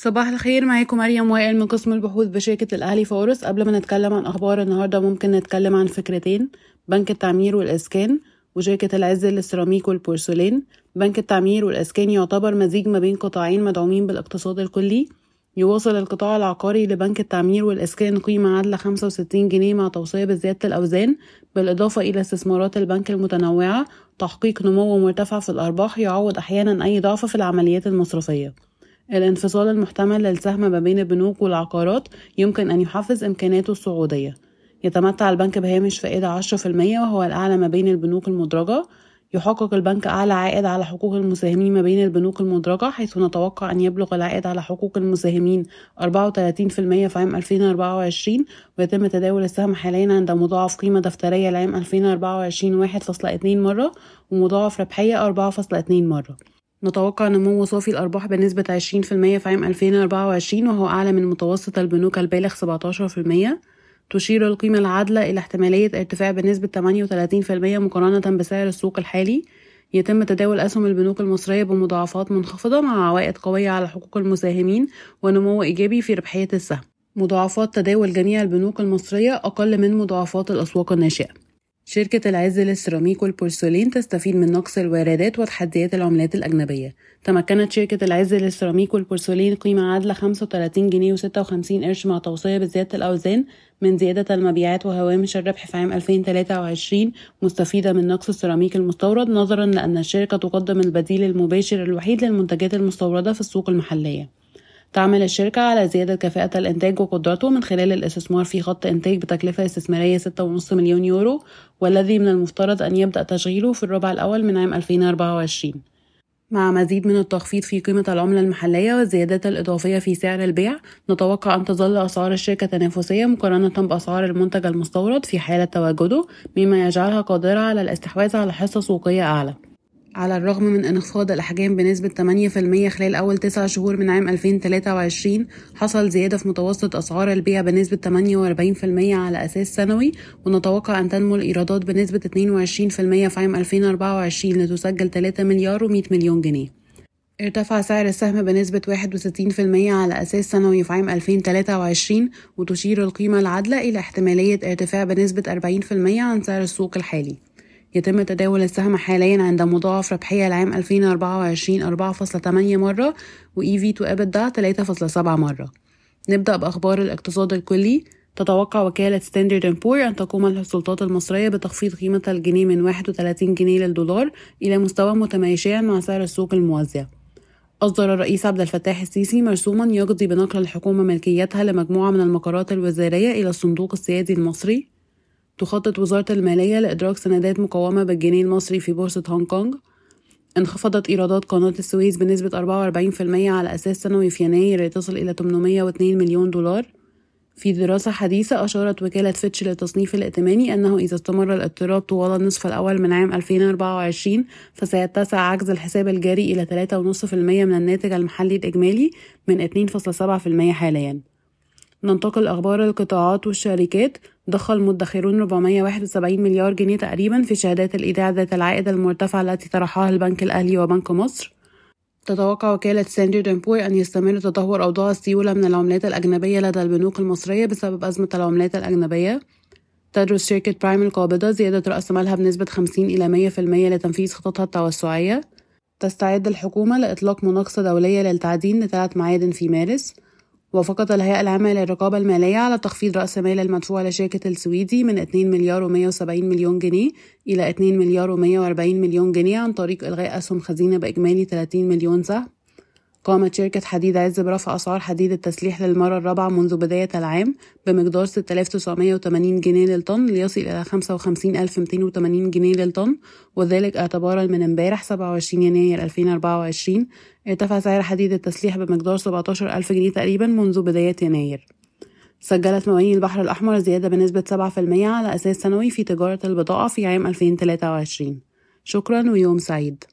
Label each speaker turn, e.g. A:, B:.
A: صباح الخير معاكم مريم وائل من قسم البحوث بشركة الأهلي فورس قبل ما نتكلم عن أخبار النهاردة ممكن نتكلم عن فكرتين. بنك التعمير والإسكان وشركة العز للسيراميك والبورسلين. بنك التعمير والإسكان يعتبر مزيج ما بين قطاعين مدعومين بالاقتصاد الكلي. يواصل القطاع العقاري لبنك التعمير والإسكان قيمة عادلة 65 جنيه مع توصية بزيادة الأوزان بالإضافة إلى استثمارات البنك المتنوعة. تحقيق نمو مرتفع في الأرباح يعوض أحيانا أي ضعف في العمليات المصرفية. الانفصال المحتمل للسهم ما بين البنوك والعقارات يمكن أن يحفز إمكاناته الصعودية. يتمتع البنك بهامش فائدة 10% وهو الأعلى ما بين البنوك المدرجة. يحقق البنك أعلى عائد على حقوق المساهمين ما بين البنوك المدرجة حيث نتوقع أن يبلغ العائد على حقوق المساهمين 34% في عام 2024 ويتم تداول السهم حاليا عند مضاعف قيمة دفترية لعام 2024 1.2 مرة ومضاعف ربحية 4.2 مرة. نتوقع نمو صافي الأرباح بنسبة 20% في عام 2024 وهو أعلى من متوسط البنوك البالغ 17% تشير القيمة العادلة إلى احتمالية ارتفاع بنسبة 38% مقارنة بسعر السوق الحالي. يتم تداول أسهم البنوك المصرية بمضاعفات منخفضة مع عوائد قوية على حقوق المساهمين ونمو إيجابي في ربحية السهم. مضاعفات تداول جميع البنوك المصرية أقل من مضاعفات الأسواق الناشئة. شركة العز للسيراميك والبورسلين تستفيد من نقص الواردات وتحديات العملات الأجنبية. تمكنت شركة العز للسيراميك والبورسلين قيمة عادلة 35 جنيه و56 قرش مع توصية بزيادة الأوزان من زيادة المبيعات وهوامش الربح في عام 2023 مستفيدة من نقص السيراميك المستورد نظرا لأن الشركة تقدم البديل المباشر الوحيد للمنتجات المستوردة في السوق المحلية. تعمل الشركة على زيادة كفاءة الإنتاج وقدرته من خلال الاستثمار في خط إنتاج بتكلفة استثمارية 6.5 مليون يورو والذي من المفترض أن يبدأ تشغيله في الربع الأول من عام 2024 مع مزيد من التخفيض في قيمة العملة المحلية والزيادات الإضافية في سعر البيع نتوقع أن تظل أسعار الشركة تنافسية مقارنة بأسعار المنتج المستورد في حالة تواجده مما يجعلها قادرة على الاستحواذ على حصة سوقية أعلى. على الرغم من انخفاض الأحجام بنسبة 8% خلال أول تسع شهور من عام 2023 حصل زيادة في متوسط أسعار البيع بنسبة 48% على أساس سنوي ونتوقع أن تنمو الإيرادات بنسبة 22% في عام 2024 لتسجل 3 مليار و100 مليون جنيه. ارتفع سعر السهم بنسبة 61% على أساس سنوي في عام 2023 وتشير القيمة العادلة إلى احتمالية ارتفاع بنسبة 40% عن سعر السوق الحالي. يتم تداول السهم حاليا عند مضاعف ربحية لعام 2024 4.8 مرة و EV to EBITDA 3.7 مرة. نبدأ بأخبار الاقتصاد الكلي. تتوقع وكالة ستاندرد بور أن تقوم السلطات المصرية بتخفيض قيمة الجنيه من 31 جنيه للدولار إلى مستوى متماشيا مع سعر السوق الموازية. أصدر الرئيس عبد الفتاح السيسي مرسوما يقضي بنقل الحكومة ملكيتها لمجموعة من المقرات الوزارية إلى الصندوق السيادي المصري. تخطط وزارة المالية لإدراج سندات مقومة بالجنيه المصري في بورصة هونغ كونغ. انخفضت إيرادات قناة السويس بنسبة 44% على أساس سنوي في يناير لتصل إلى 802 مليون دولار. في دراسة حديثة أشارت وكالة فيتش للتصنيف الائتماني أنه إذا استمر الاضطراب طوال النصف الأول من عام 2024 فسيتسع عجز الحساب الجاري إلى 3.5% من الناتج المحلي الإجمالي من 2.7% حالياً. ننتقل أخبار القطاعات والشركات. ضخ المدخرون 471 مليار جنيه تقريبا في شهادات الإيداع ذات العائد المرتفع التي طرحها البنك الأهلي وبنك مصر. تتوقع وكالة ستاندرد بور أن يستمر تدهور أوضاع السيولة من العملات الأجنبية لدى البنوك المصرية بسبب أزمة العملات الأجنبية. تدرس شركة برايم القابضة زيادة رأس مالها بنسبة 50 إلى 100% لتنفيذ خططها التوسعية. تستعد الحكومة لإطلاق مناقصة دولية للتعدين لثلاث معادن في مارس. وافقت الهيئة العامة للرقابة المالية على تخفيض رأس مال المدفوع لشركة السويدي من 2 مليار و170 مليون جنيه إلى 2 مليار و140 مليون جنيه عن طريق إلغاء أسهم خزينة بإجمالي 30 مليون سهم. قامت شركة حديد عز برفع أسعار حديد التسليح للمرة الرابعة منذ بداية العام بمقدار 6980 جنيه للطن ليصل إلى 55280 جنيه للطن وذلك اعتبارا من امبارح 27 يناير 2024 ارتفع سعر حديد التسليح بمقدار 17000 جنيه تقريبا منذ بداية يناير. سجلت مواني البحر الأحمر زيادة بنسبة 7% على أساس سنوي في تجارة البضائع في عام 2023 شكرا ويوم سعيد.